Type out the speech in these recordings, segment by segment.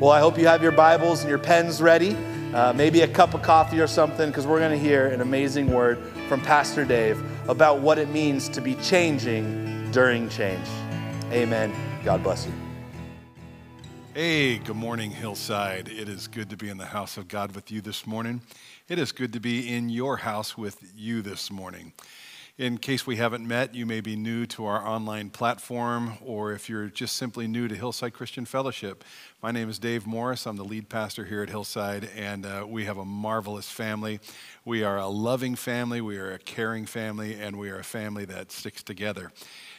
Well, I hope you have your Bibles and your pens ready, uh, maybe a cup of coffee or something, because we're going to hear an amazing word from Pastor Dave about what it means to be changing during change. Amen. God bless you. Hey, good morning, Hillside. It is good to be in the house of God with you this morning. It is good to be in your house with you this morning. In case we haven't met, you may be new to our online platform, or if you're just simply new to Hillside Christian Fellowship. My name is Dave Morris. I'm the lead pastor here at Hillside, and uh, we have a marvelous family. We are a loving family, we are a caring family, and we are a family that sticks together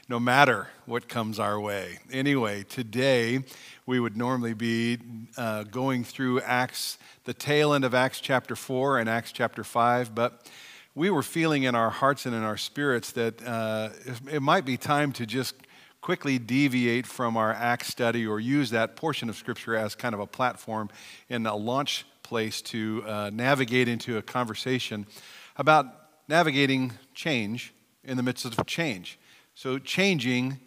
no matter what comes our way. Anyway, today we would normally be uh, going through Acts, the tail end of Acts chapter 4 and Acts chapter 5, but we were feeling in our hearts and in our spirits that uh, it might be time to just quickly deviate from our Acts study or use that portion of Scripture as kind of a platform and a launch place to uh, navigate into a conversation about navigating change in the midst of change. So, changing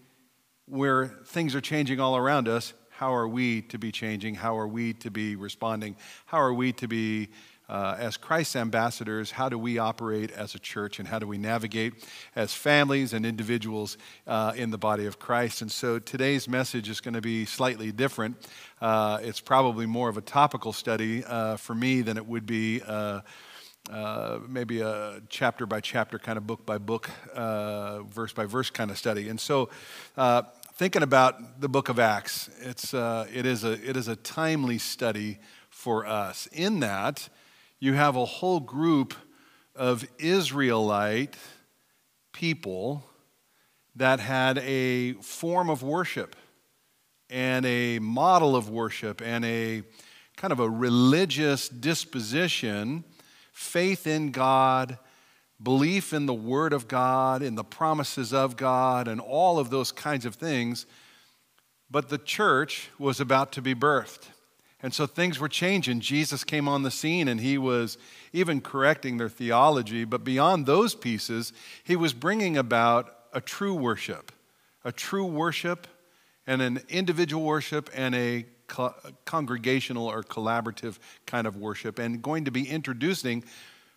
where things are changing all around us, how are we to be changing? How are we to be responding? How are we to be uh, as Christ's ambassadors, how do we operate as a church and how do we navigate as families and individuals uh, in the body of Christ? And so today's message is going to be slightly different. Uh, it's probably more of a topical study uh, for me than it would be. Uh, uh, maybe a chapter by chapter, kind of book by book, verse by verse kind of study. And so, thinking about the book of Acts, it's, it, is a, it is a timely study for us in that you have a whole group of Israelite people that had a form of worship and a model of worship and a kind of a religious disposition, faith in God, belief in the Word of God, in the promises of God, and all of those kinds of things. But the church was about to be birthed. And so things were changing. Jesus came on the scene and he was even correcting their theology. But beyond those pieces, he was bringing about a true worship, a true worship and an individual worship and a co- congregational or collaborative kind of worship, and going to be introducing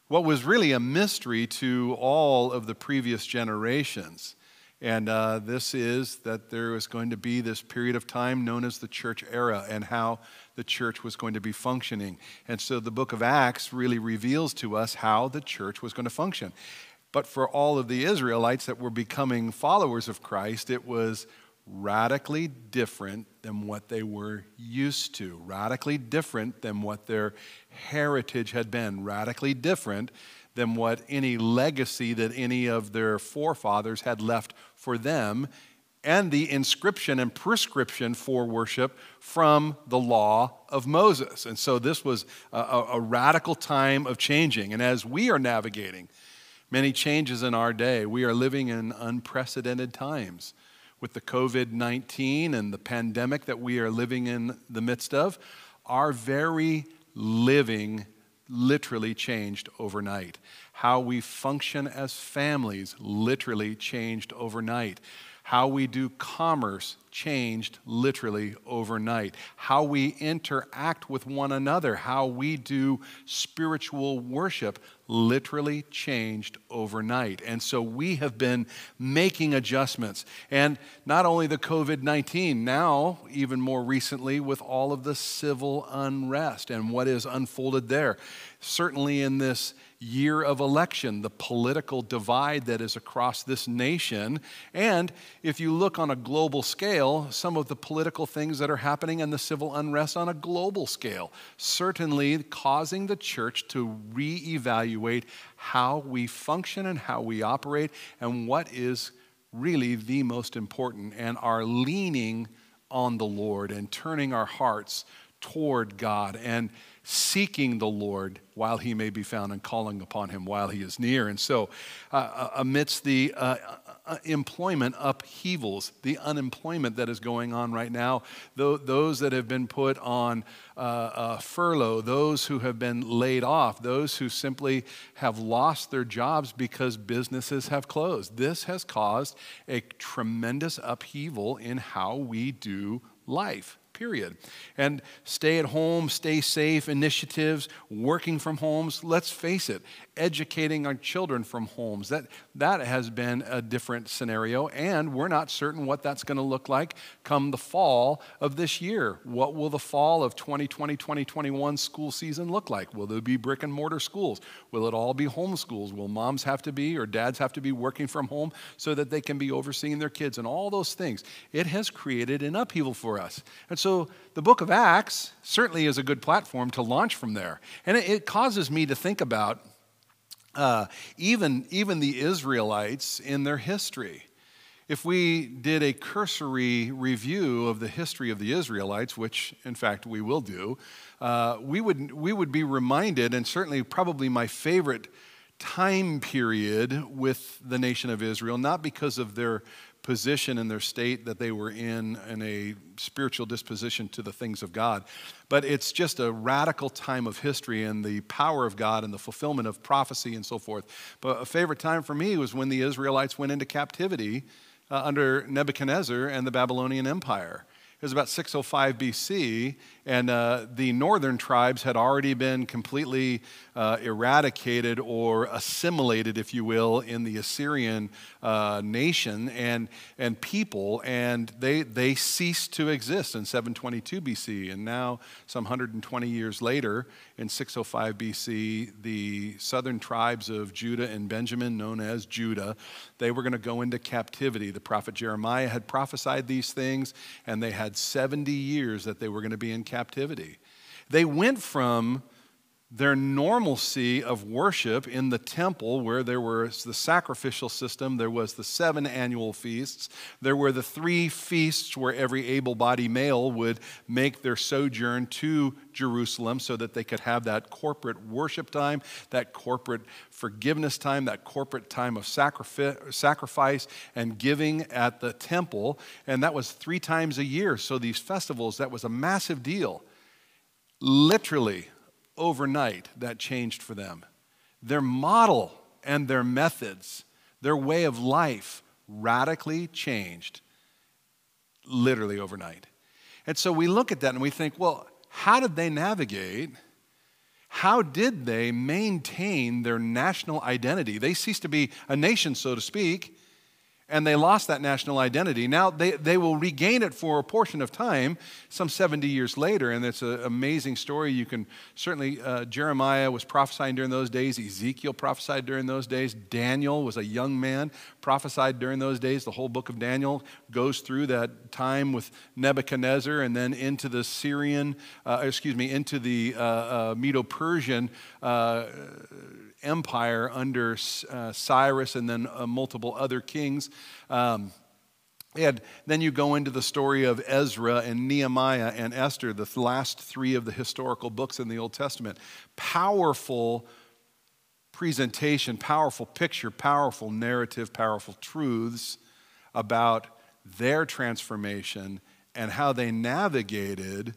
what was really a mystery to all of the previous generations. And uh, this is that there was going to be this period of time known as the church era and how the church was going to be functioning. And so the book of Acts really reveals to us how the church was going to function. But for all of the Israelites that were becoming followers of Christ, it was radically different than what they were used to, radically different than what their heritage had been, radically different than what any legacy that any of their forefathers had left for them and the inscription and prescription for worship from the law of Moses. And so this was a, a, radical time of changing. And as we are navigating many changes in our day, we are living in unprecedented times with the COVID 19 and the pandemic that we are living in the midst of. Our very living literally changed overnight. How we function as families literally changed overnight. How we do commerce changed literally overnight. How we interact with one another, how we do spiritual worship literally changed overnight. And so we have been making adjustments. And not only the COVID 19, now, even more recently, with all of the civil unrest and what is unfolded there. Certainly in this year of election, the political divide that is across this nation. And if you look on a global scale, some of the political things that are happening and the civil unrest on a global scale, certainly causing the church to reevaluate how we function and how we operate and what is really the most important and our leaning on the Lord and turning our hearts toward God and seeking the Lord while he may be found and calling upon him while he is near. And so, uh, uh amidst the uh, uh, employment upheavals, the unemployment that is going on right now, those that have been put on uh, uh, furlough, those who have been laid off, those who simply have lost their jobs because businesses have closed. This has caused a tremendous upheaval in how we do life period. And stay at home, stay safe initiatives, working from homes, let's face it, educating our children from homes. That, that has been a different scenario, and we're not certain what that's going to look like come the fall of this year. What will the fall of 2020 2021 school season look like? Will there be brick and mortar schools? Will it all be homeschools? Will moms have to be or dads have to be working from home so that they can be overseeing their kids and all those things? It has created an upheaval for us. And so the book of Acts certainly is a good platform to launch from there. And it, it causes me to think about uh, even, even the Israelites in their history. If we did a cursory review of the history of the Israelites, which in fact we will do, uh, we, would, we would be reminded, and certainly probably my favorite time period with the nation of Israel, not because of their position in their state that they were in, and a spiritual disposition to the things of God. But it's just a radical time of history and the power of God and the fulfillment of prophecy and so forth. But a favorite time for me was when the Israelites went into captivity uh, under Nebuchadnezzar and the Babylonian Empire. Was about 605 BC, and uh, the northern tribes had already been completely uh, eradicated or assimilated, if you will, in the Assyrian uh, nation and, and people, and they, they ceased to exist in 722 BC. And now, some 120 years later, in 605 BC, the southern tribes of Judah and Benjamin, known as Judah, they were going to go into captivity. The prophet Jeremiah had prophesied these things, and they had 70 years that they were going to be in captivity. They went from their normalcy of worship in the temple, where there was the sacrificial system, there was the seven annual feasts, there were the three feasts where every able bodied male would make their sojourn to Jerusalem so that they could have that corporate worship time, that corporate forgiveness time, that corporate time of sacrifice and giving at the temple. And that was three times a year. So these festivals, that was a massive deal. Literally, overnight that changed for them. Their model and their methods, their way of life radically changed literally overnight. And so we look at that and we think, well, how did they navigate? How did they maintain their national identity? They ceased to be a nation, so to speak, and they lost that national identity. Now they, they will regain it for a portion of time, some 70 years later, and it's an amazing story. You can certainly, uh, Jeremiah was prophesying during those days, Ezekiel prophesied during those days, Daniel was a young man, prophesied during those days. The whole book of Daniel goes through that time with Nebuchadnezzar and then into the Syrian, uh, excuse me, into the uh, uh Medo Persian uh, empire under uh, Cyrus and then uh, multiple other kings. Um, and then you go into the story of Ezra and Nehemiah and Esther, the last three of the historical books in the Old Testament. Powerful presentation, powerful picture, powerful narrative, powerful truths about their transformation and how they navigated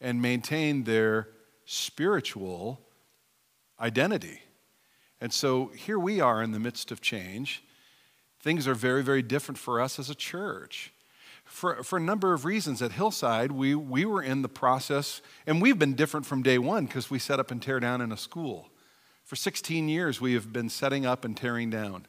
and maintained their spiritual identity. And so here we are in the midst of change. Things are very, very different for us as a church. For, for a number of reasons at Hillside, we, we were in the process, and we've been different from day one because we set up and tear down in a school. For 16 years, we have been setting up and tearing down.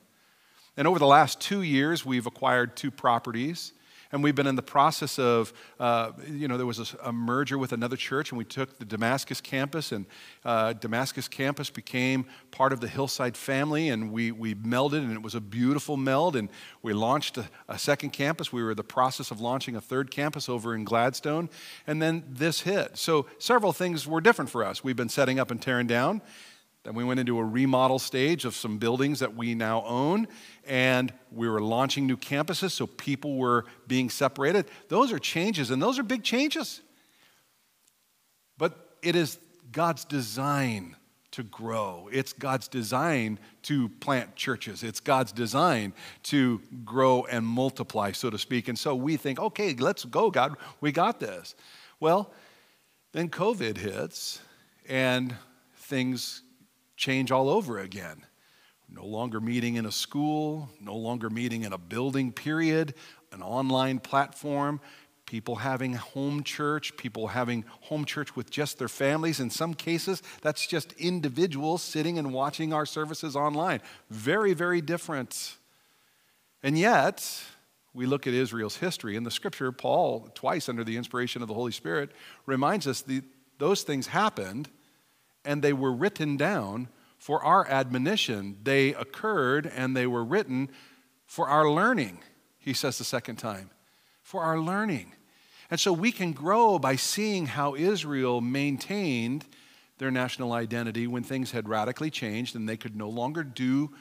And over the last two years, we've acquired two properties. And we've been in the process of, uh, you know, there was a, a, merger with another church, and we took the Damascus campus, and uh, Damascus campus became part of the Hillside family, and we, we melded, and it was a beautiful meld. And we launched a, a second campus. We were in the process of launching a third campus over in Gladstone, and then this hit. So several things were different for us. We've been setting up and tearing down. Then we went into a remodel stage of some buildings that we now own, and we were launching new campuses, so people were being separated. Those are changes, and those are big changes. But it is God's design to grow. It's God's design to plant churches. It's God's design to grow and multiply, so to speak. And so we think, okay, let's go, God, we got this. Well, then COVID hits, and things change all over again. No longer meeting in a school, no longer meeting in a building, period, an online platform. people having home church, people having home church with just their families. In some cases, that's just individuals sitting and watching our services online. Very, very different. And yet, we look at Israel's history. In the scripture, Paul, twice under the inspiration of the Holy Spirit, reminds us that those things happened and they were written down for our admonition. They occurred and they were written for our learning, he says the second time. For our learning. And so we can grow by seeing how Israel maintained their national identity when things had radically changed and they could no longer do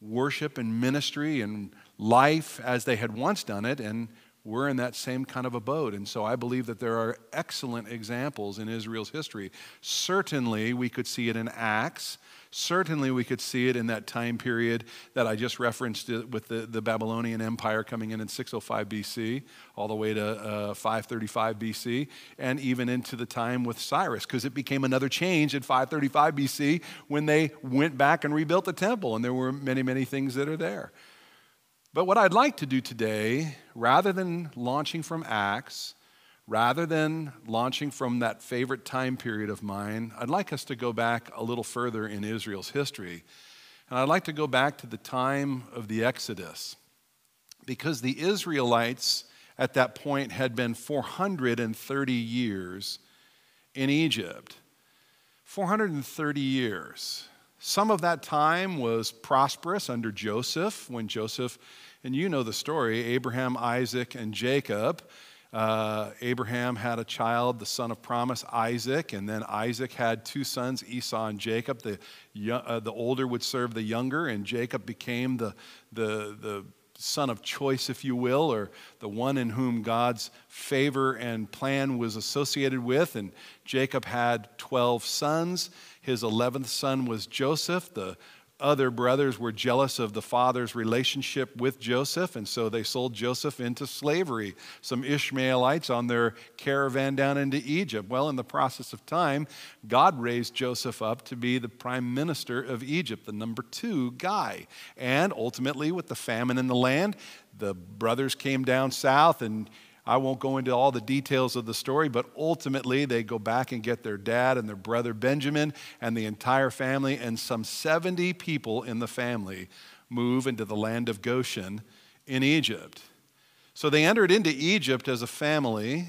worship and ministry and life as they had once done it. And we're in that same kind of abode. And so I believe that there are excellent examples in Israel's history. Certainly, we could see it in Acts. Certainly, we could see it in that time period that I just referenced with the, the Babylonian Empire coming in in 605 BC, all the way to uh, 535 BC, and even into the time with Cyrus, because it became another change in 535 BC when they went back and rebuilt the temple, and there were many, many things that are there. But what I'd like to do today, rather than launching from Acts, rather than launching from that favorite time period of mine, I'd like us to go back a little further in Israel's history. And I'd like to go back to the time of the Exodus. Because the Israelites at that point had been 430 years in Egypt. 430 years. Some of that time was prosperous under Joseph, when Joseph, and you know the story Abraham, Isaac, and Jacob. Uh, Abraham had a child, the son of promise, Isaac, and then Isaac had two sons, Esau and Jacob. The, uh, the older would serve the younger, and Jacob became the, the, the son of choice, if you will, or the one in whom God's favor and plan was associated with. And Jacob had 12 sons. His 11th son was Joseph. The other brothers were jealous of the father's relationship with Joseph, and so they sold Joseph into slavery. Some Ishmaelites on their caravan down into Egypt. Well, in the process of time, God raised Joseph up to be the prime minister of Egypt, the number two guy. And ultimately, with the famine in the land, the brothers came down south and I won't go into all the details of the story, but ultimately they go back and get their dad and their brother Benjamin and the entire family, and some 70 people in the family move into the land of Goshen in Egypt. So they entered into Egypt as a family,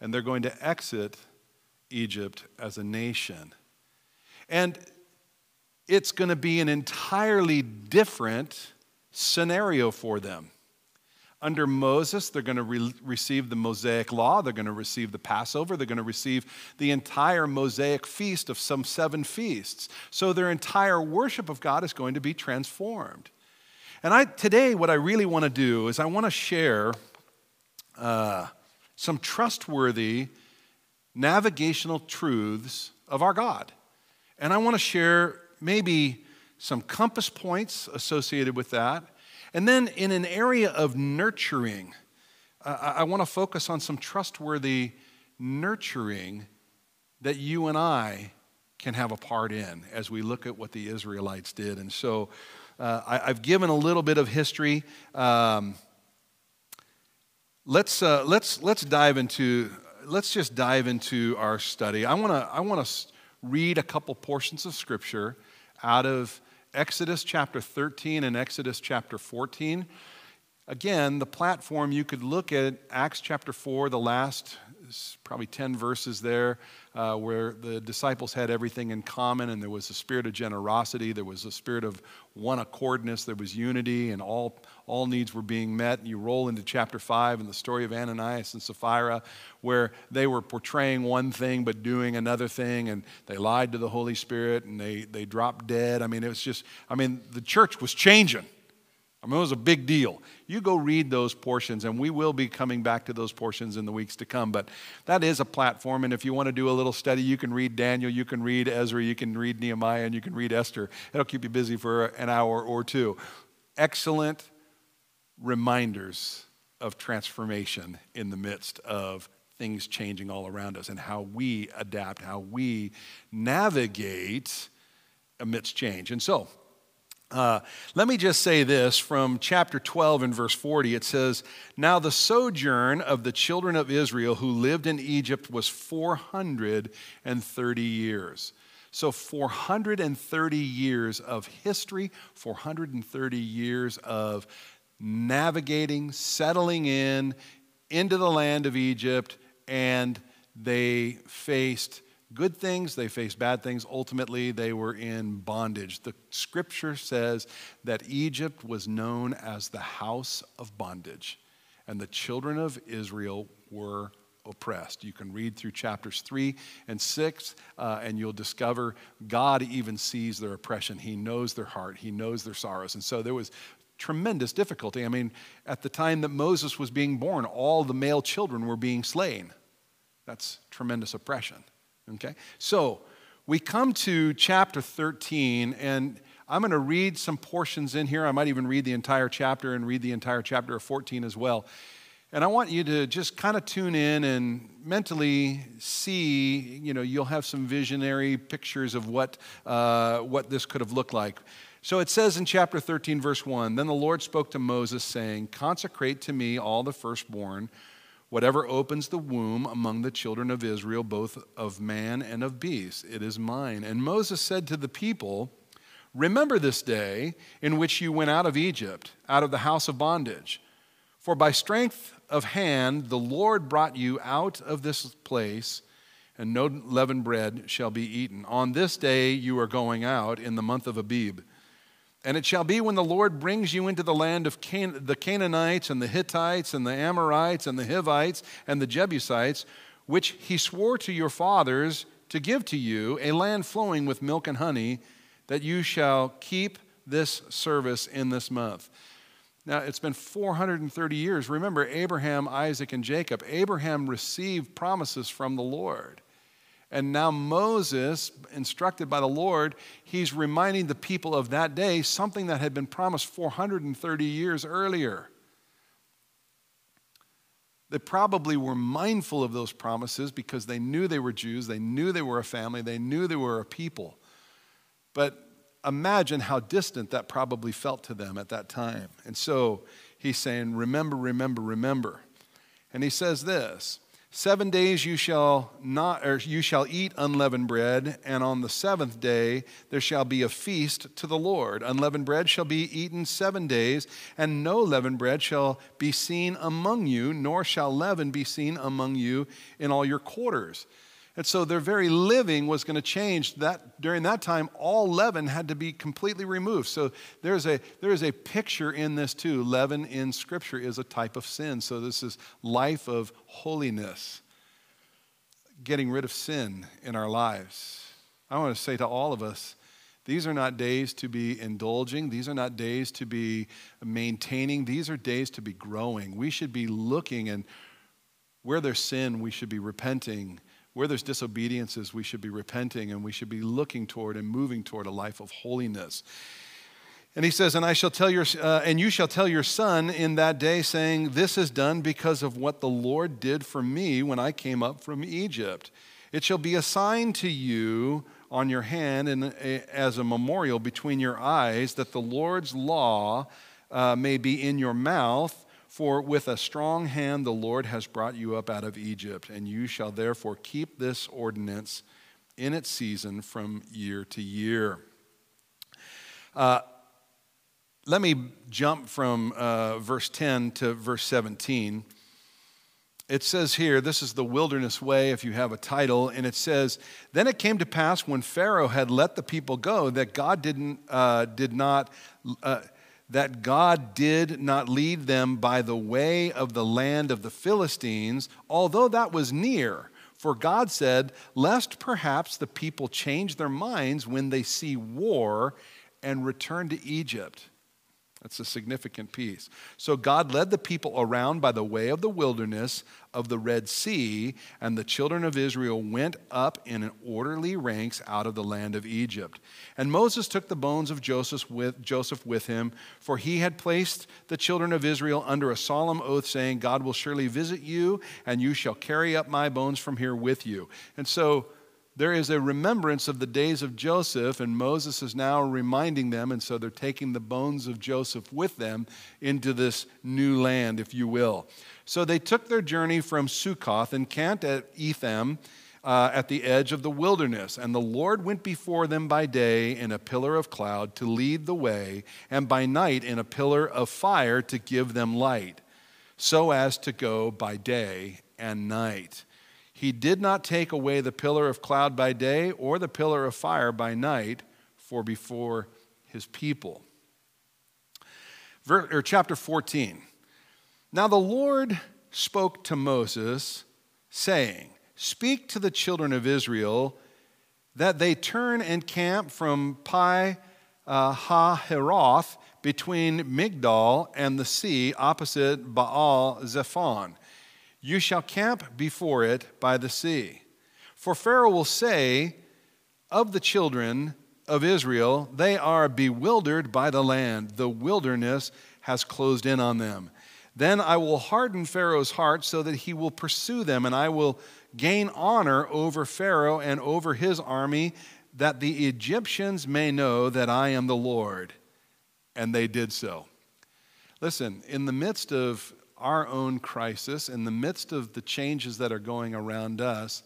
and they're going to exit Egypt as a nation. And it's going to be an entirely different scenario for them. Under Moses, they're going to re- receive the Mosaic law, they're going to receive the Passover, they're going to receive the entire Mosaic feast of some seven feasts. So their entire worship of God is going to be transformed. And I, today, what I really want to do is I want to share uh, some trustworthy navigational truths of our God. And I want to share maybe some compass points associated with that and then, in an area of nurturing, uh, I want to focus on some trustworthy nurturing that you and I can have a part in as we look at what the Israelites did. And so, uh, I, have given a little bit of history. Um, let's, uh, let's, let's dive into, let's just dive into our study. I want to I wanna read a couple portions of Scripture out of Exodus chapter 13 and Exodus chapter 14. Again, the platform, you could look at Acts chapter 4, the last probably 10 verses there uh, where the disciples had everything in common and there was a spirit of generosity, there was a spirit of one accordness, there was unity, and all, all needs were being met. And you roll into chapter 5 and the story of Ananias and Sapphira, where they were portraying one thing but doing another thing, and they lied to the Holy Spirit and they, they dropped dead. I mean, it was just, I mean, the church was changing. I mean, it was a big deal. You go read those portions, and we will be coming back to those portions in the weeks to come. But that is a platform, and if you want to do a little study, you can read Daniel, you can read Ezra, you can read Nehemiah, and you can read Esther. It'll keep you busy for an hour or two. Excellent reminders of transformation in the midst of things changing all around us and how we adapt, how we navigate amidst change. And so, Uh, let me just say this from chapter 12 and verse 40. It says, Now the sojourn of the children of Israel who lived in Egypt was 430 years. So, 430 years of history, 430 years of navigating, settling in into the land of Egypt, and they faced good things, they faced bad things. Ultimately, they were in bondage. The scripture says that Egypt was known as the house of bondage, and the children of Israel were oppressed. You can read through chapters 3 and 6, uh, and you'll discover God even sees their oppression. He knows their heart, He knows their sorrows. And so there was tremendous difficulty. I mean, at the time that Moses was being born, all the male children were being slain. That's tremendous oppression. Okay? So we come to chapter 13, and I'm going to read some portions in here. I might even read the entire chapter and read the entire chapter of 14 as well. And I want you to just kind of tune in and mentally see, you know, you'll have some visionary pictures of what, uh, what this could have looked like. So it says in chapter 13, verse 1 Then the Lord spoke to Moses, saying, Consecrate to me all the firstborn Whatever opens the womb among the children of Israel, both of man and of beast, it is mine. And Moses said to the people, Remember this day in which you went out of Egypt, out of the house of bondage. For by strength of hand the Lord brought you out of this place, and no leavened bread shall be eaten. On this day you are going out in the month of Abib. And it shall be when the Lord brings you into the land of Can- the Canaanites and the Hittites and the Amorites and the Hivites and the Jebusites, which he swore to your fathers to give to you, a land flowing with milk and honey, that you shall keep this service in this month. Now, it's been 430 years. Remember Abraham, Isaac, and Jacob. Abraham received promises from the Lord. And now Moses, instructed by the Lord, he's reminding the people of that day something that had been promised 430 years earlier. They probably were mindful of those promises because they knew they were Jews, they knew they were a family, they knew they were a people. But imagine how distant that probably felt to them at that time. And so he's saying, Remember, remember, remember. And he says this Seven days you shall not, or you shall eat unleavened bread, and on the seventh day there shall be a feast to the Lord. Unleavened bread shall be eaten seven days, and no leavened bread shall be seen among you, nor shall leaven be seen among you in all your quarters. And so their very living was going to change. That during that time, all leaven had to be completely removed. So there's a there is a picture in this too. Leaven in Scripture is a type of sin. So this is life of holiness, getting rid of sin in our lives. I want to say to all of us, these are not days to be indulging. These are not days to be maintaining. These are days to be growing. We should be looking and where there's sin, we should be repenting where there's disobediences, we should be repenting and we should be looking toward and moving toward a life of holiness. And he says, and I shall tell your, uh, and you shall tell your son in that day, saying, This is done because of what the Lord did for me when I came up from Egypt. It shall be a sign to you on your hand and a, as a memorial between your eyes that the Lord's law uh, may be in your mouth for with a strong hand the Lord has brought you up out of Egypt, and you shall therefore keep this ordinance in its season from year to year. Uh, let me jump from uh, verse 10 to verse 17. It says here, this is the wilderness way if you have a title, and it says, Then it came to pass when Pharaoh had let the people go that God didn't, uh, did not. Uh, that God did not lead them by the way of the land of the Philistines, although that was near. For God said, Lest perhaps the people change their minds when they see war and return to Egypt. That's a significant piece. So God led the people around by the way of the wilderness of the Red Sea, and the children of Israel went up in orderly ranks out of the land of Egypt. And Moses took the bones of Joseph with, Joseph with him, for he had placed the children of Israel under a solemn oath, saying, God will surely visit you, and you shall carry up my bones from here with you. And so there is a remembrance of the days of Joseph, and Moses is now reminding them, and so they're taking the bones of Joseph with them into this new land, if you will. So they took their journey from Succoth and camped at Etham. Uh, at the edge of the wilderness. And the Lord went before them by day in a pillar of cloud to lead the way, and by night in a pillar of fire to give them light, so as to go by day and night. He did not take away the pillar of cloud by day or the pillar of fire by night for before his people. Ver, or chapter 14. Now the Lord spoke to Moses, saying, Speak to the children of Israel that they turn and camp from Pi uh, Ha between Migdol and the sea opposite Baal Zephon you shall camp before it by the sea. For Pharaoh will say of the children of Israel, they are bewildered by the land. The wilderness has closed in on them. Then I will harden Pharaoh's heart so that he will pursue them, and I will gain honor over Pharaoh and over his army, that the Egyptians may know that I am the Lord. And they did so. Listen, in the midst of our own crisis, in the midst of the changes that are going around us,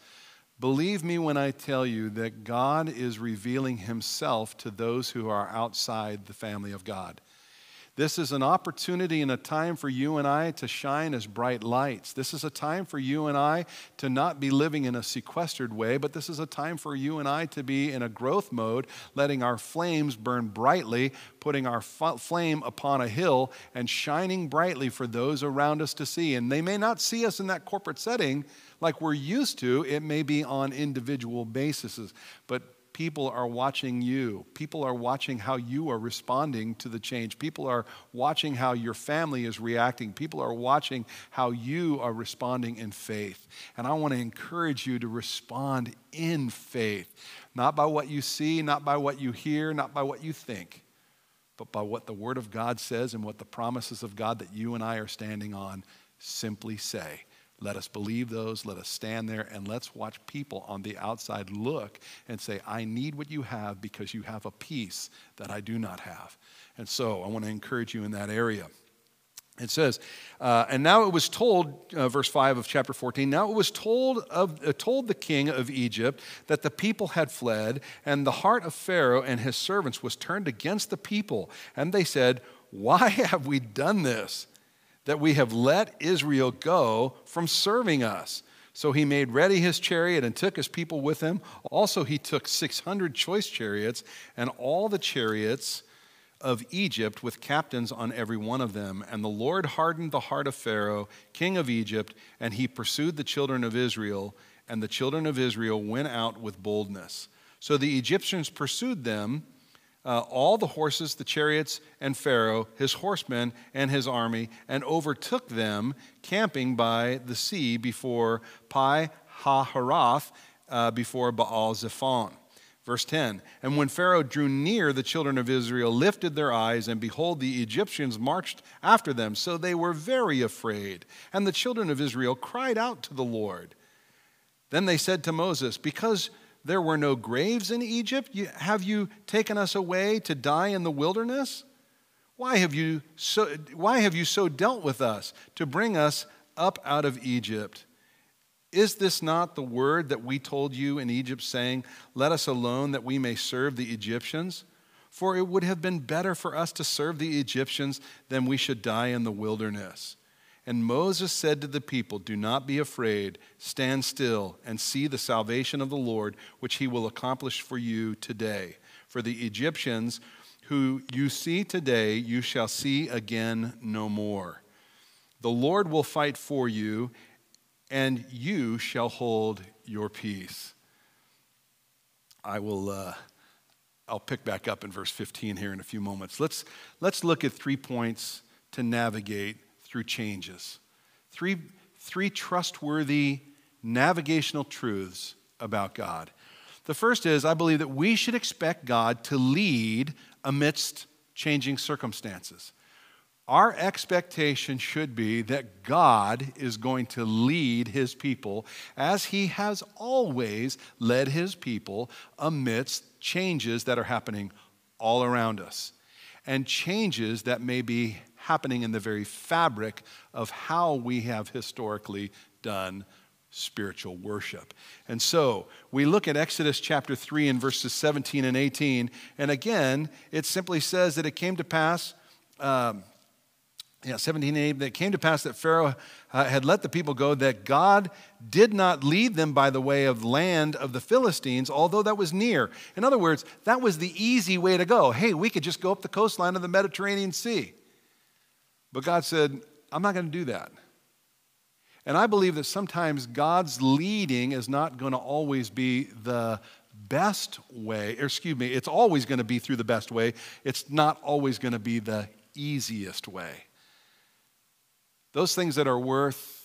believe me when I tell you that God is revealing himself to those who are outside the family of God. This is an opportunity and a time for you and I to shine as bright lights. This is a time for you and I to not be living in a sequestered way, but this is a time for you and I to be in a growth mode, letting our flames burn brightly, putting our f- flame upon a hill and shining brightly for those around us to see. And they may not see us in that corporate setting like we're used to, it may be on individual bases, but people are watching you. People are watching how you are responding to the change. People are watching how your family is reacting. People are watching how you are responding in faith. And I want to encourage you to respond in faith, not by what you see, not by what you hear, not by what you think, but by what the Word of God says and what the promises of God that you and I are standing on simply say. Let us believe those. Let us stand there and let's watch people on the outside look and say, I need what you have because you have a peace that I do not have. And so I want to encourage you in that area. It says, uh, and now it was told, uh, verse 5 of chapter 14, now it was told, of, uh, told the king of Egypt that the people had fled, and the heart of Pharaoh and his servants was turned against the people. And they said, Why have we done this? That we have let Israel go from serving us. So he made ready his chariot and took his people with him. Also, he took 600 choice chariots and all the chariots of Egypt with captains on every one of them. And the Lord hardened the heart of Pharaoh, king of Egypt, and he pursued the children of Israel. And the children of Israel went out with boldness. So the Egyptians pursued them uh, all the horses, the chariots, and Pharaoh, his horsemen, and his army, and overtook them, camping by the sea before Pi Hahiroth, uh, before Baal Zephon. Verse 10 And when Pharaoh drew near, the children of Israel lifted their eyes, and behold, the Egyptians marched after them. So they were very afraid. And the children of Israel cried out to the Lord. Then they said to Moses, Because there were no graves in Egypt? Have you taken us away to die in the wilderness? Why have you so, why have you so dealt with us to bring us up out of Egypt? Is this not the word that we told you in Egypt, saying, Let us alone that we may serve the Egyptians? For it would have been better for us to serve the Egyptians than we should die in the wilderness. And Moses said to the people, Do not be afraid, stand still and see the salvation of the Lord, which he will accomplish for you today. For the Egyptians who you see today, you shall see again no more. The Lord will fight for you, and you shall hold your peace. I will. Uh, I'll pick back up in verse 15 here in a few moments. Let's, let's look at three points to navigate through changes. Three, three trustworthy navigational truths about God. The first is I believe that we should expect God to lead amidst changing circumstances. Our expectation should be that God is going to lead his people as he has always led his people amidst changes that are happening all around us and changes that may be happening in the very fabric of how we have historically done spiritual worship. And so we look at Exodus chapter 3 and verses 17 and 18, and again, it simply says that it came to pass. Um, yeah, 17 and 8, that came to pass that Pharaoh uh, had let the people go, that God did not lead them by the way of land of the Philistines, although that was near. In other words, that was the easy way to go. Hey, we could just go up the coastline of the Mediterranean Sea. But God said, I'm not going to do that. And I believe that sometimes God's leading is not going to always be the best way, or excuse me, it's always going to be through the best way. It's not always going to be the easiest way. Those things that are worth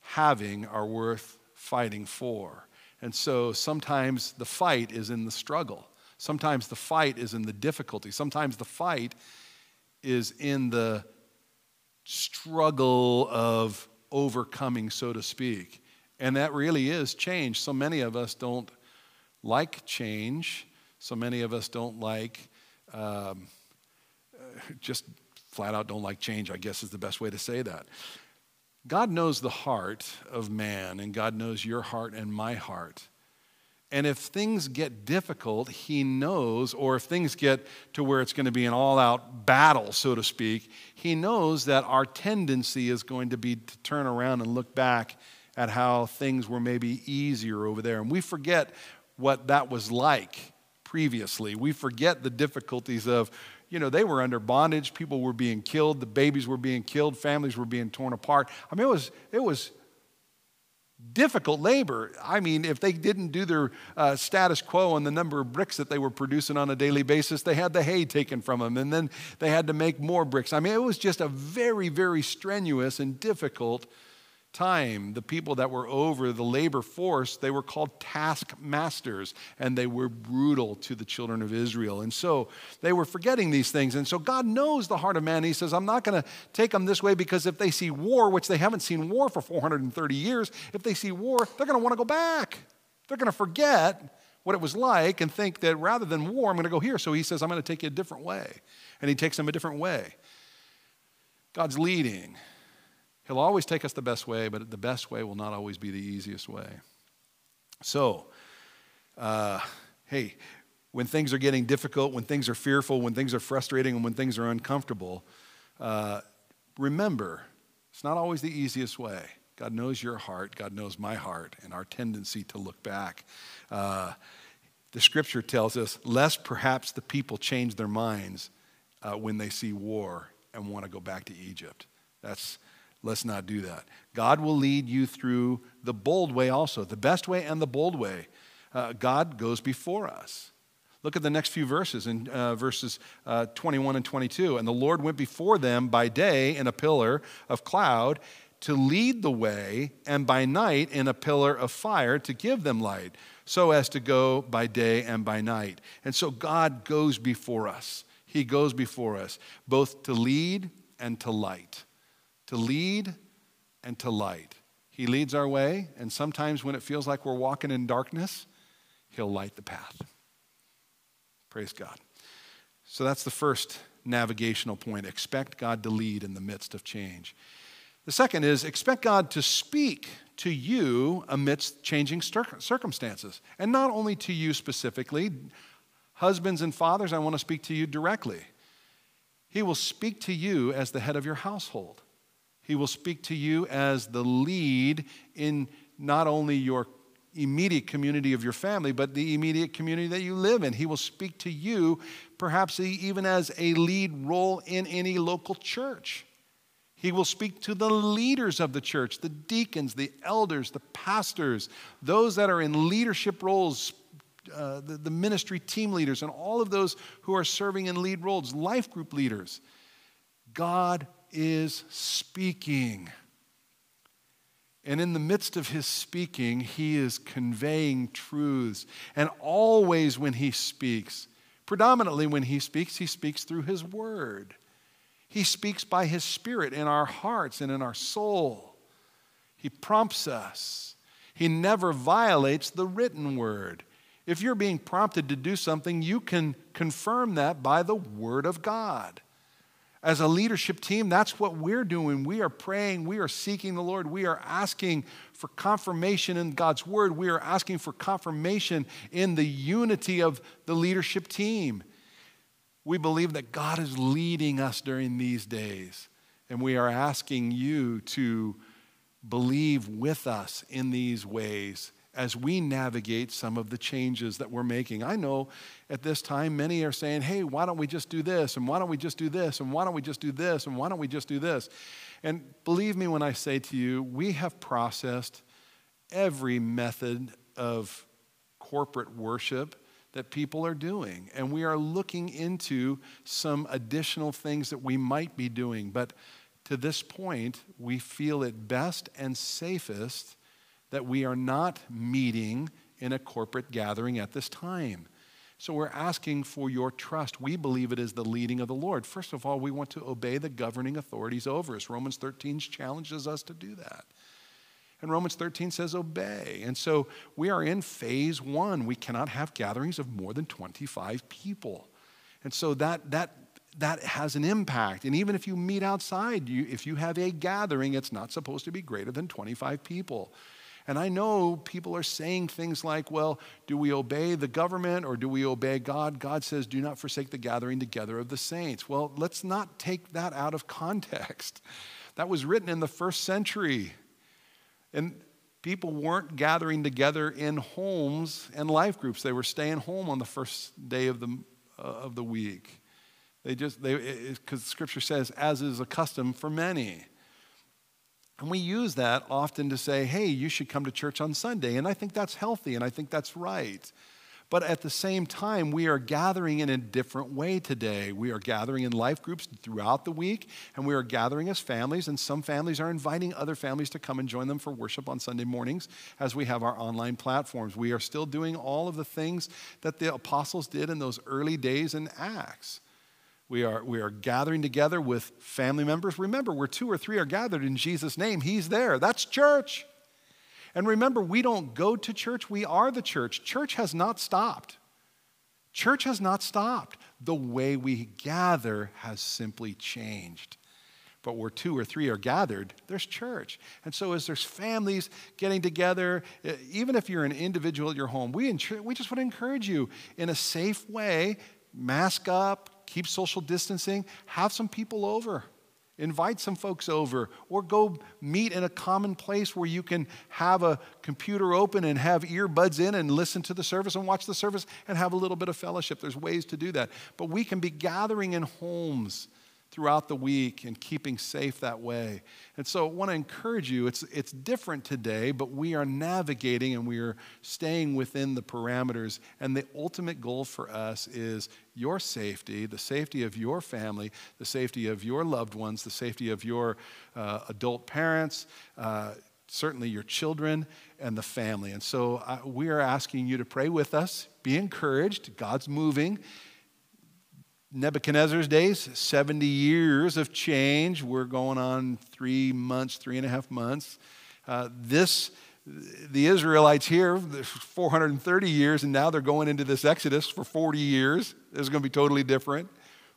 having are worth fighting for. And so sometimes the fight is in the struggle. Sometimes the fight is in the difficulty. Sometimes the fight is in the struggle of overcoming, so to speak. And that really is change. So many of us don't like change. So many of us don't like, um, just flat out don't like change, I guess is the best way to say that. God knows the heart of man, and God knows your heart and my heart. And if things get difficult, he knows, or if things get to where it's going to be an all out battle, so to speak, he knows that our tendency is going to be to turn around and look back at how things were maybe easier over there. And we forget what that was like previously. We forget the difficulties of, you know, they were under bondage, people were being killed, the babies were being killed, families were being torn apart. I mean, it was, it was difficult labor. I mean, if they didn't do their uh, status quo on the number of bricks that they were producing on a daily basis, they had the hay taken from them, and then they had to make more bricks. I mean, it was just a very, very strenuous and difficult time, the people that were over the labor force, they were called taskmasters, and they were brutal to the children of Israel. And so they were forgetting these things. And so God knows the heart of man. He says, I'm not going to take them this way because if they see war, which they haven't seen war for 430 years, if they see war, they're going to want to go back. They're going to forget what it was like and think that rather than war, I'm going to go here. So he says, I'm going to take you a different way. And he takes them a different way. God's leading. He'll always take us the best way, but the best way will not always be the easiest way. So, uh, hey, when things are getting difficult, when things are fearful, when things are frustrating, and when things are uncomfortable, uh, remember, it's not always the easiest way. God knows your heart, God knows my heart, and our tendency to look back. Uh, the scripture tells us, lest perhaps the people change their minds uh, when they see war and want to go back to Egypt. That's Let's not do that. God will lead you through the bold way also, the best way and the bold way. Uh, God goes before us. Look at the next few verses in uh, verses uh, 21 and 22. And the Lord went before them by day in a pillar of cloud to lead the way, and by night in a pillar of fire to give them light, so as to go by day and by night. And so God goes before us. He goes before us, both to lead and to light to lead and to light. He leads our way, and sometimes when it feels like we're walking in darkness, He'll light the path. Praise God. So that's the first navigational point. Expect God to lead in the midst of change. The second is expect God to speak to you amidst changing circumstances. And not only to you specifically, husbands and fathers, I want to speak to you directly. He will speak to you as the head of your household. He will speak to you as the lead in not only your immediate community of your family, but the immediate community that you live in. He will speak to you, perhaps even as a lead role in any local church. He will speak to the leaders of the church, the deacons, the elders, the pastors, those that are in leadership roles, uh, the, the ministry team leaders, and all of those who are serving in lead roles, life group leaders. God is speaking. And in the midst of his speaking, he is conveying truths. And always when he speaks, predominantly when he speaks, he speaks through his word. He speaks by His Spirit in our hearts and in our soul. He prompts us. He never violates the written word. If you're being prompted to do something, you can confirm that by the Word of God. As a leadership team, that's what we're doing. We are praying, we are seeking the Lord, we are asking for confirmation in God's Word, we are asking for confirmation in the unity of the leadership team. We believe that God is leading us during these days, and we are asking you to believe with us in these ways as we navigate some of the changes that we're making. I know at this time many are saying, hey, why don't we just do this? And why don't we just do this? And why don't we just do this? And why don't we just do this? And believe me when I say to you, we have processed every method of corporate worship that people are doing. And we are looking into some additional things that we might be doing. But to this point, we feel it best and safest that we are not meeting in a corporate gathering at this time. So we're asking for your trust. We believe it is the leading of the Lord. First of all, we want to obey the governing authorities over us. Romans 13 challenges us to do that. And Romans 13 says, obey. And so we are in phase one. We cannot have gatherings of more than 25 people. And so that, that, that has an impact. And even if you meet outside, you, if you have a gathering, it's not supposed to be greater than 25 people. And I know people are saying things like, well, do we obey the government or do we obey God? God says, do not forsake the gathering together of the saints. Well, let's not take that out of context. That was written in the first century. And people weren't gathering together in homes and life groups, they were staying home on the first day of the, uh, of the week. They just, they, because scripture says, as is a custom for many. And we use that often to say, hey, you should come to church on Sunday. And I think that's healthy and I think that's right. But at the same time, we are gathering in a different way today. We are gathering in life groups throughout the week, and we are gathering as families, and some families are inviting other families to come and join them for worship on Sunday mornings as we have our online platforms. We are still doing all of the things that the apostles did in those early days in Acts. We are, we are gathering together with family members. Remember, where two or three are gathered in Jesus' name, He's there. That's church. And remember, we don't go to church, we are the church. Church has not stopped. Church has not stopped. The way we gather has simply changed. But where two or three are gathered, there's church. And so, as there's families getting together, eh, even if you're an individual at your home, we, we just want to encourage you in a safe way mask up, keep social distancing, have some people over. Invite some folks over, or go meet in a common place where you can have a computer open and have earbuds in and listen to the service and watch the service and have a little bit of fellowship. There's ways to do that. But we can be gathering in homes throughout the week and keeping safe that way. And so I want to encourage you, it's, it's different today, but we are navigating and we are staying within the parameters. And the ultimate goal for us is your safety, the safety of your family, the safety of your loved ones, the safety of your uh, adult parents. Uh, certainly your children and the family. And so uh, we are asking you to pray with us, be encouraged. God's moving. Nebuchadnezzar's days, 70 years of change. We're going on three months, three and a half months. Uh, this, the Israelites here, 430 years, and now they're going into this Exodus for 40 years. This is going to be totally different,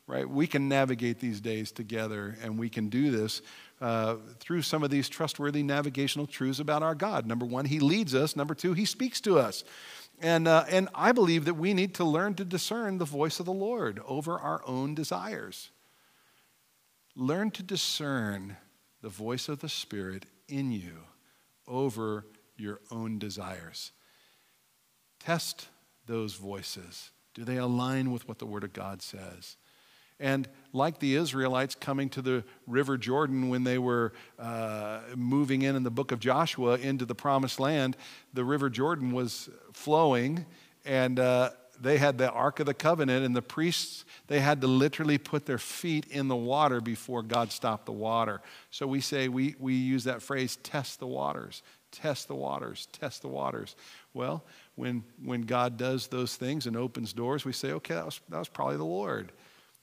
right? We can navigate these days together, and we can do this uh, through some of these trustworthy navigational truths about our God. Number one, He leads us. Number two, He speaks to us. And, uh, and I believe that we need to learn to discern the voice of the Lord over our own desires. Learn to discern the voice of the Spirit in you over your own desires. Test those voices. Do they align with what the Word of God says? And like the Israelites coming to the River Jordan when they were uh, moving in in the book of Joshua into the promised land, the River Jordan was flowing and uh, they had the Ark of the Covenant, and the priests, they had to literally put their feet in the water before God stopped the water. So we say, we, we use that phrase, test the waters, test the waters, test the waters. Well, when, when God does those things and opens doors, we say, okay, that was, that was probably the Lord.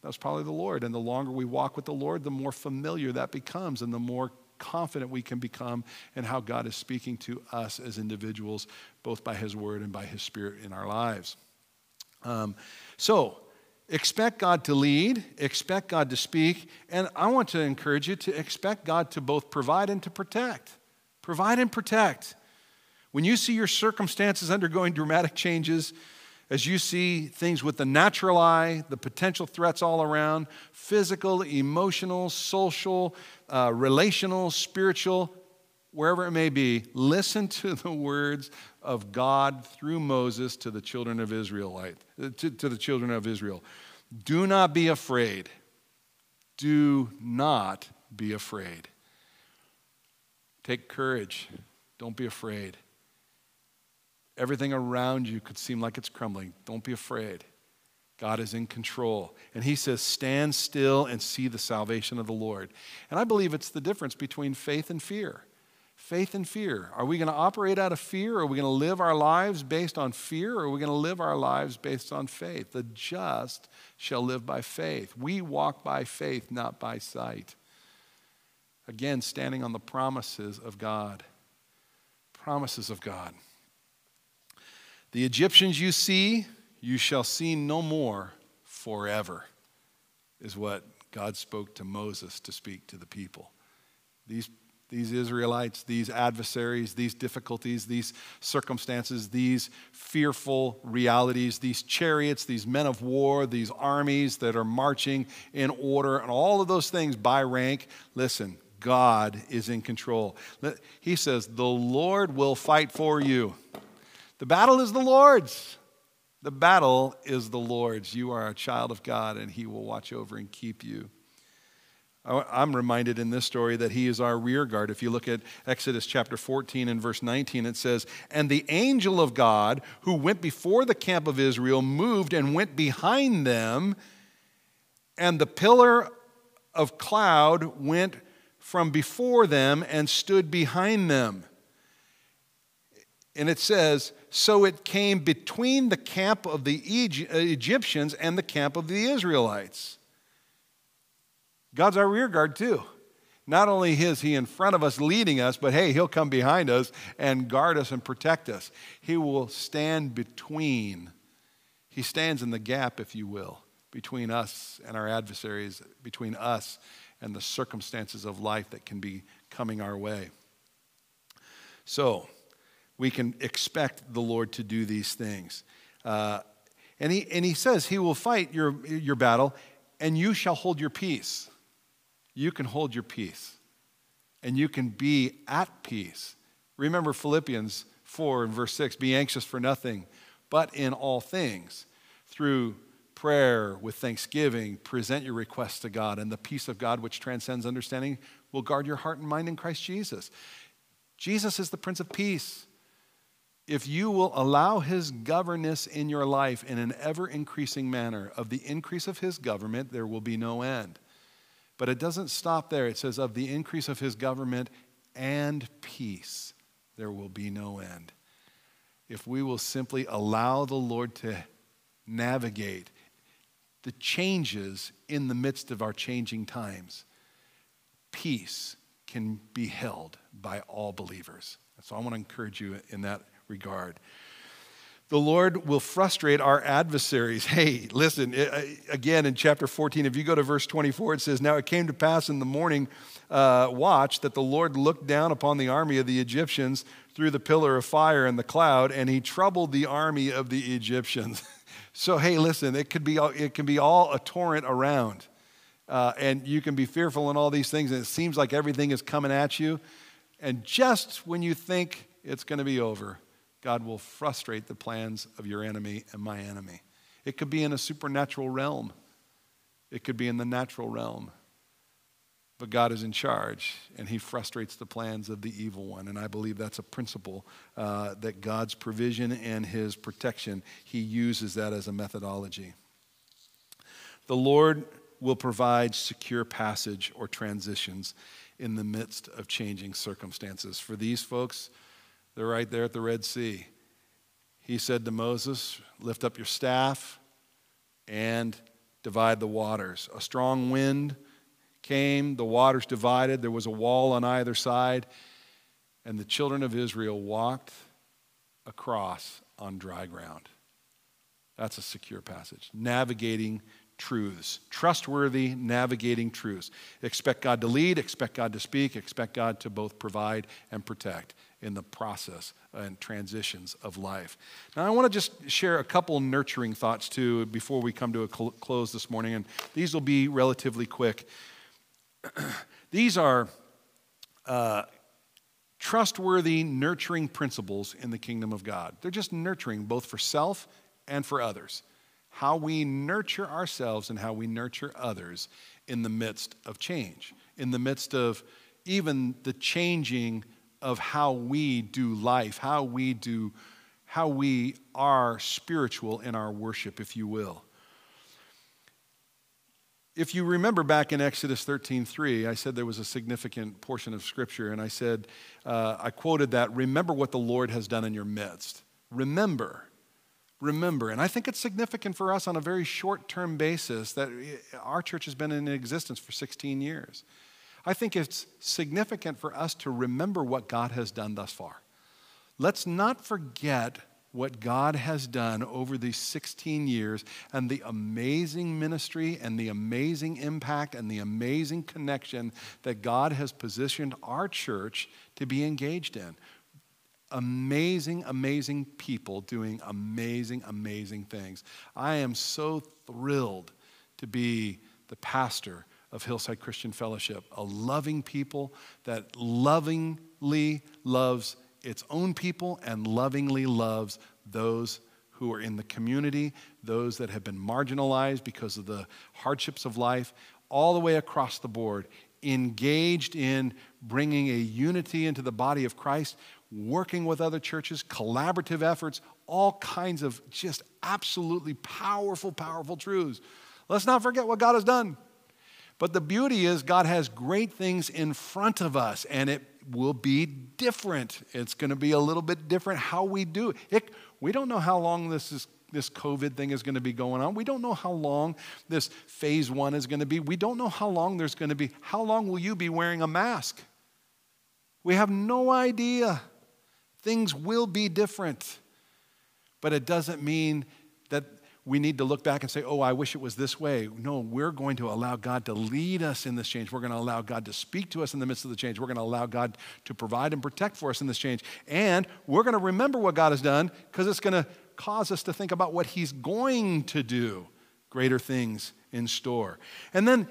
That was probably the Lord. And the longer we walk with the Lord, the more familiar that becomes and the more confident we can become in how God is speaking to us as individuals, both by His Word and by His Spirit in our lives. Um, so, expect God to lead, expect God to speak, and I want to encourage you to expect God to both provide and to protect. Provide and protect. When you see your circumstances undergoing dramatic changes, as you see things with the natural eye, the potential threats all around physical, emotional, social, uh, relational, spiritual, wherever it may be, listen to the words of God through Moses to the children of Israel. To, to the children of Israel. Do not be afraid. Do not be afraid. Take courage. Don't be afraid. Everything around you could seem like it's crumbling. Don't be afraid. God is in control. And he says, Stand still and see the salvation of the Lord. And I believe it's the difference between faith and fear. Faith and fear. Are we going to operate out of fear? Are we going to live our lives based on fear? Or are we going to live our lives based on faith? The just shall live by faith. We walk by faith, not by sight. Again, standing on the promises of God. Promises of God. The Egyptians you see, you shall see no more forever, is what God spoke to Moses to speak to the people. These, these Israelites, these adversaries, these difficulties, these circumstances, these fearful realities, these chariots, these men of war, these armies that are marching in order, and all of those things by rank. Listen, God is in control. He says, The Lord will fight for you. The battle is the Lord's. The battle is the Lord's. You are a child of God, and He will watch over and keep you. I'm reminded in this story that He is our rear guard. If you look at Exodus chapter 14 and verse 19, it says, And the angel of God who went before the camp of Israel moved and went behind them, and the pillar of cloud went from before them and stood behind them. And it says, So it came between the camp of the uh, Egyptians and the camp of the Israelites. God's our rear guard too. Not only is He in front of us leading us, but hey, He'll come behind us and guard us and protect us. He will stand between, He stands in the gap, if you will, between us and our adversaries, between us and the circumstances of life that can be coming our way. So, we can expect the Lord to do these things. Uh, and, he, and he says, He will fight your, your battle, and you shall hold your peace. You can hold your peace, and you can be at peace. Remember Philippians 4 and verse 6 Be anxious for nothing, but in all things, through prayer with thanksgiving, present your requests to God, and the peace of God, which transcends understanding, will guard your heart and mind in Christ Jesus. Jesus is the Prince of Peace if you will allow his governance in your life in an ever increasing manner, of the increase of his government, there will be no end. But it doesn't stop there. It says, of the increase of his government and peace, there will be no end. If we will simply allow the Lord to navigate the changes in the midst of our changing times, peace can be held by all believers. So I want to encourage you in that regard. The Lord will frustrate our adversaries. Hey, listen, again in chapter 14, if you go to verse 24, it says, Now it came to pass in the morning uh, watch that the Lord looked down upon the army of the Egyptians through the pillar of fire and the cloud, and he troubled the army of the Egyptians. so, hey, listen, it, could be, it can be all a torrent around. Uh, and you can be fearful in all these things, and it seems like everything is coming at you. And just when you think it's going to be over, God will frustrate the plans of your enemy and my enemy. It could be in a supernatural realm, it could be in the natural realm. But God is in charge, and He frustrates the plans of the evil one. And I believe that's a principle uh, that God's provision and His protection, He uses that as a methodology. The Lord will provide secure passage or transitions in the midst of changing circumstances. For these folks, they're right there at the Red Sea. He said to Moses, Lift up your staff and divide the waters. A strong wind came, the waters divided, there was a wall on either side, and the children of Israel walked across on dry ground. That's a secure passage. Navigating truths, trustworthy, navigating truths. Expect God to lead, expect God to speak, expect God to both provide and protect in the process and transitions of life. Now, I want to just share a couple nurturing thoughts too before we come to a cl- close this morning, and these will be relatively quick. these are uh, trustworthy, nurturing principles in the kingdom of God. They're just nurturing both for self and for others how we nurture ourselves and how we nurture others in the midst of change, in the midst of even the changing of how we do life, how we do how we are spiritual in our worship, if you will. If you remember back in Exodus 13:3, I said there was a significant portion of scripture, and I said, uh, I quoted that, remember what the Lord has done in your midst. Remember remember. And I think it's significant for us on a very short term basis that our church has been in existence for 16 years. I think it's significant for us to remember what God has done thus far. Let's not forget what God has done over these 16 years and the amazing ministry and the amazing impact and the amazing connection that God has positioned our church to be engaged in amazing, amazing people doing amazing, amazing things. I am so thrilled to be the pastor of Hillside Christian Fellowship, a loving people that lovingly loves its own people and lovingly loves those who are in the community, those that have been marginalized because of the hardships of life, all the way across the board, engaged in bringing a unity into the body of Christ working with other churches, collaborative efforts, all kinds of just absolutely powerful, powerful truths. Let's not forget what God has done. But the beauty is, God has great things in front of us, and it will be different. It's going to be a little bit different how we do it. We don't know how long this is. This COVID thing is going to be going on. We don't know how long this phase one is going to be. We don't know how long there's going to be. How long will you be wearing a mask? We have no idea. Things will be different. But it doesn't mean that we need to look back and say, oh, I wish it was this way. No, we're going to allow God to lead us in this change. We're going to allow God to speak to us in the midst of the change. We're going to allow God to provide and protect for us in this change. And we're going to remember what God has done because it's going to cause us to think about what He's going to do, greater things in store. And then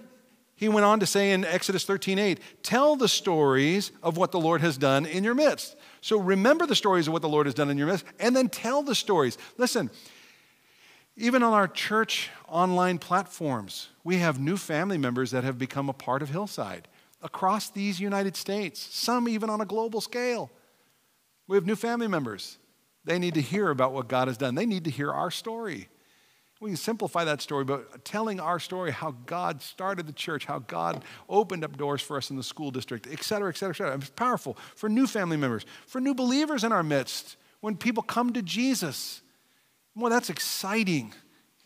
he went on to say in Exodus 13 8, tell the stories of what the Lord has done in your midst. So remember the stories of what the Lord has done in your midst, and then tell the stories. Listen, even on our church online platforms, we have new family members that have become a part of Hillside across these United States, some even on a global scale. We have new family members. They need to hear about what God has done, they need to hear our story. We can simplify that story, but telling our story, how God started the church, how God opened up doors for us in the school district, et cetera, et cetera, et cetera. It's powerful for new family members, for new believers in our midst. When people come to Jesus, well, that's exciting.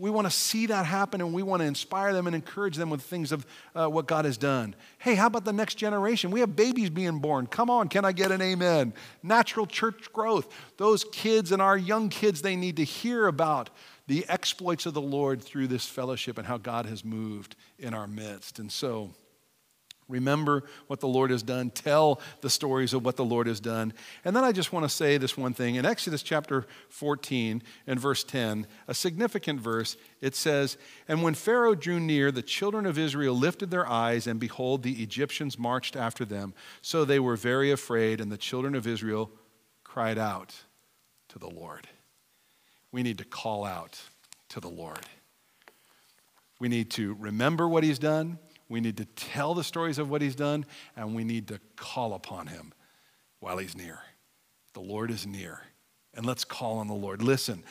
We want to see that happen and we want to inspire them and encourage them with things of uh, what God has done. Hey, how about the next generation? We have babies being born. Come on, can I get an amen? Natural church growth. Those kids and our young kids, they need to hear about the exploits of the Lord through this fellowship and how God has moved in our midst. And so, remember what the Lord has done, tell the stories of what the Lord has done. And then I just want to say this one thing. In Exodus chapter 14 and verse 10, a significant verse, it says, And when Pharaoh drew near, the children of Israel lifted their eyes, and behold, the Egyptians marched after them. So they were very afraid, and the children of Israel cried out to the Lord we need to call out to the Lord. We need to remember what He's done. We need to tell the stories of what He's done, and we need to call upon Him while He's near. The Lord is near. And let's call on the Lord. Listen,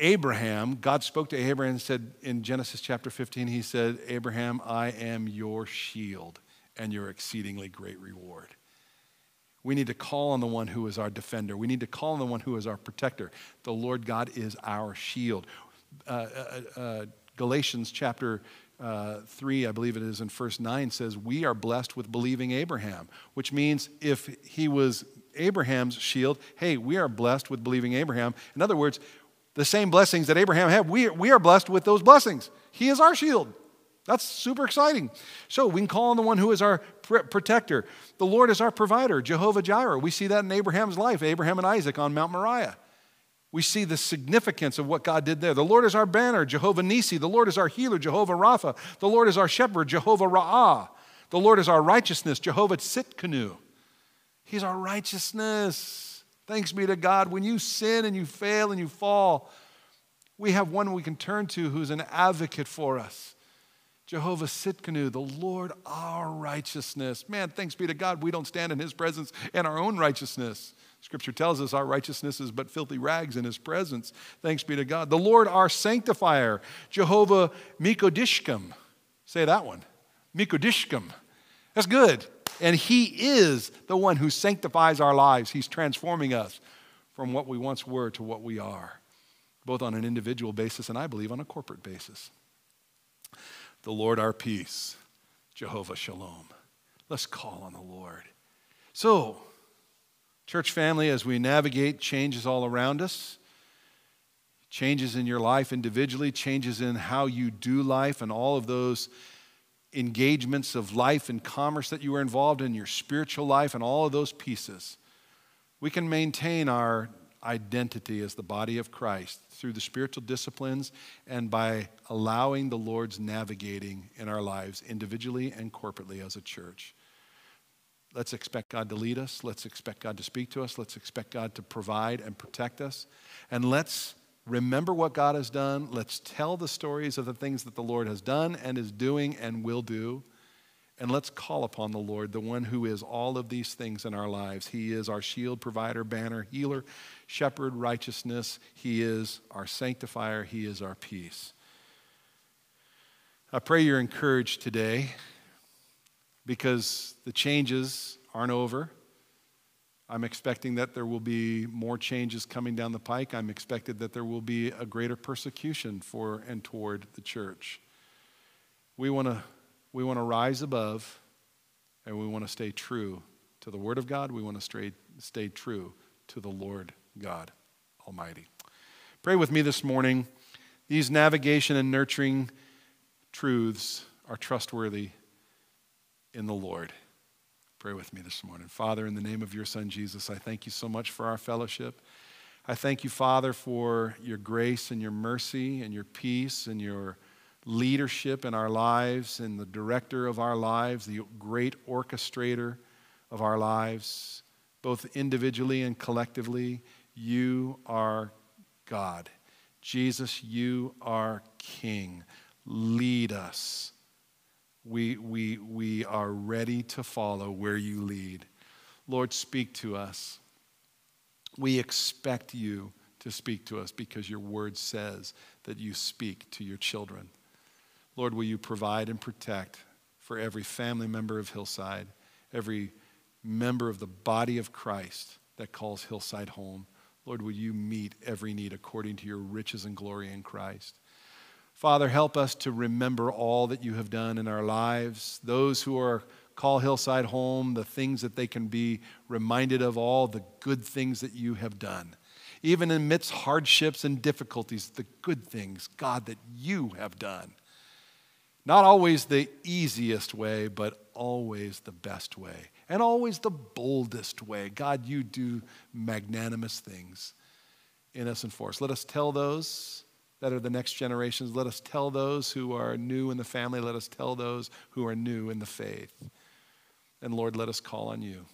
Abraham, God spoke to Abraham and said in Genesis chapter 15, He said, Abraham, I am your shield and your exceedingly great reward. We need to call on the one who is our defender. We need to call on the one who is our protector. The Lord God is our shield. Uh, uh, uh, Galatians chapter uh, 3, I believe it is in verse 9, says, We are blessed with believing Abraham, which means if he was Abraham's shield, hey, we are blessed with believing Abraham. In other words, the same blessings that Abraham had, we, we are blessed with those blessings. He is our shield. That's super exciting. So we can call on the one who is our pr- protector. The Lord is our provider, Jehovah Jireh. We see that in Abraham's life, Abraham and Isaac on Mount Moriah. We see the significance of what God did there. The Lord is our banner, Jehovah Nisi. The Lord is our healer, Jehovah Rapha. The Lord is our shepherd, Jehovah Ra'ah. The Lord is our righteousness, Jehovah Tsidkenu. He's our righteousness. Thanks be to God. When you sin and you fail and you fall, we have one we can turn to who's an advocate for us. Jehovah Tsidkenu, the Lord our righteousness. Man, thanks be to God, we don't stand in his presence in our own righteousness. Scripture tells us our righteousness is but filthy rags in his presence. Thanks be to God. The Lord our sanctifier, Jehovah Mikodishkim. Say that one. Mikodishkim. That's good. And he is the one who sanctifies our lives. He's transforming us from what we once were to what we are, both on an individual basis and I believe on a corporate basis the Lord our peace, Jehovah Shalom. Let's call on the Lord. So, church family, as we navigate changes all around us, changes in your life individually, changes in how you do life, and all of those engagements of life and commerce that you are involved in, your spiritual life, and all of those pieces, we can maintain our identity as the body of Christ through the spiritual disciplines and by allowing the Lord's navigating in our lives individually and corporately as a church. Let's expect God to lead us. Let's expect God to speak to us. Let's expect God to provide and protect us. And let's remember what God has done. Let's tell the stories of the things that the Lord has done and is doing and will do. And let's call upon the Lord, the one who is all of these things in our lives. He is our shield, provider, banner, healer, shepherd, righteousness. He is our sanctifier. He is our peace. I pray you're encouraged today because the changes aren't over. I'm expecting that there will be more changes coming down the pike. I'm expected that there will be a greater persecution for and toward the church. We want to we want to rise above and we want to stay true to the Word of God. We want to stay, stay true to the Lord God Almighty. Pray with me this morning. These navigation and nurturing truths are trustworthy in the Lord. Pray with me this morning. Father, in the name of your Son Jesus, I thank you so much for our fellowship. I thank you, Father, for your grace and your mercy and your peace and your leadership in our lives and the director of our lives, the great orchestrator of our lives, both individually and collectively. You are God. Jesus, you are King. Lead us. We, we, we are ready to follow where you lead. Lord, speak to us. We expect you to speak to us because your word says that you speak to your children. Lord, will you provide and protect for every family member of Hillside, every member of the body of Christ that calls Hillside home. Lord, will you meet every need according to your riches and glory in Christ? Father, help us to remember all that you have done in our lives. Those who are call Hillside home, the things that they can be reminded of, all the good things that you have done. Even amidst hardships and difficulties, the good things, God, that you have done. Not always the easiest way, but always the best way, and always the boldest way. God, you do magnanimous things in us and for us. Let us tell those that are the next generations. Let us tell those who are new in the family. Let us tell those who are new in the faith. And Lord, let us call on you.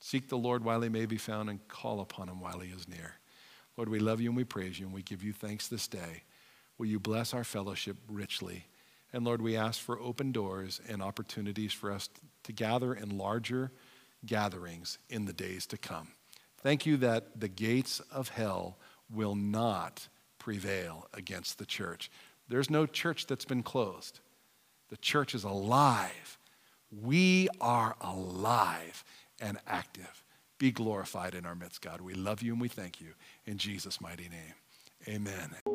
Seek the Lord while he may be found and call upon him while he is near. Lord, we love you and we praise you and we give you thanks this day. Will you bless our fellowship richly? And Lord, we ask for open doors and opportunities for us to gather in larger gatherings in the days to come. Thank you that the gates of hell will not prevail against the church. There's no church that's been closed. The church is alive. We are alive and active. Be glorified in our midst, God. We love you and we thank you. In Jesus' mighty name, amen.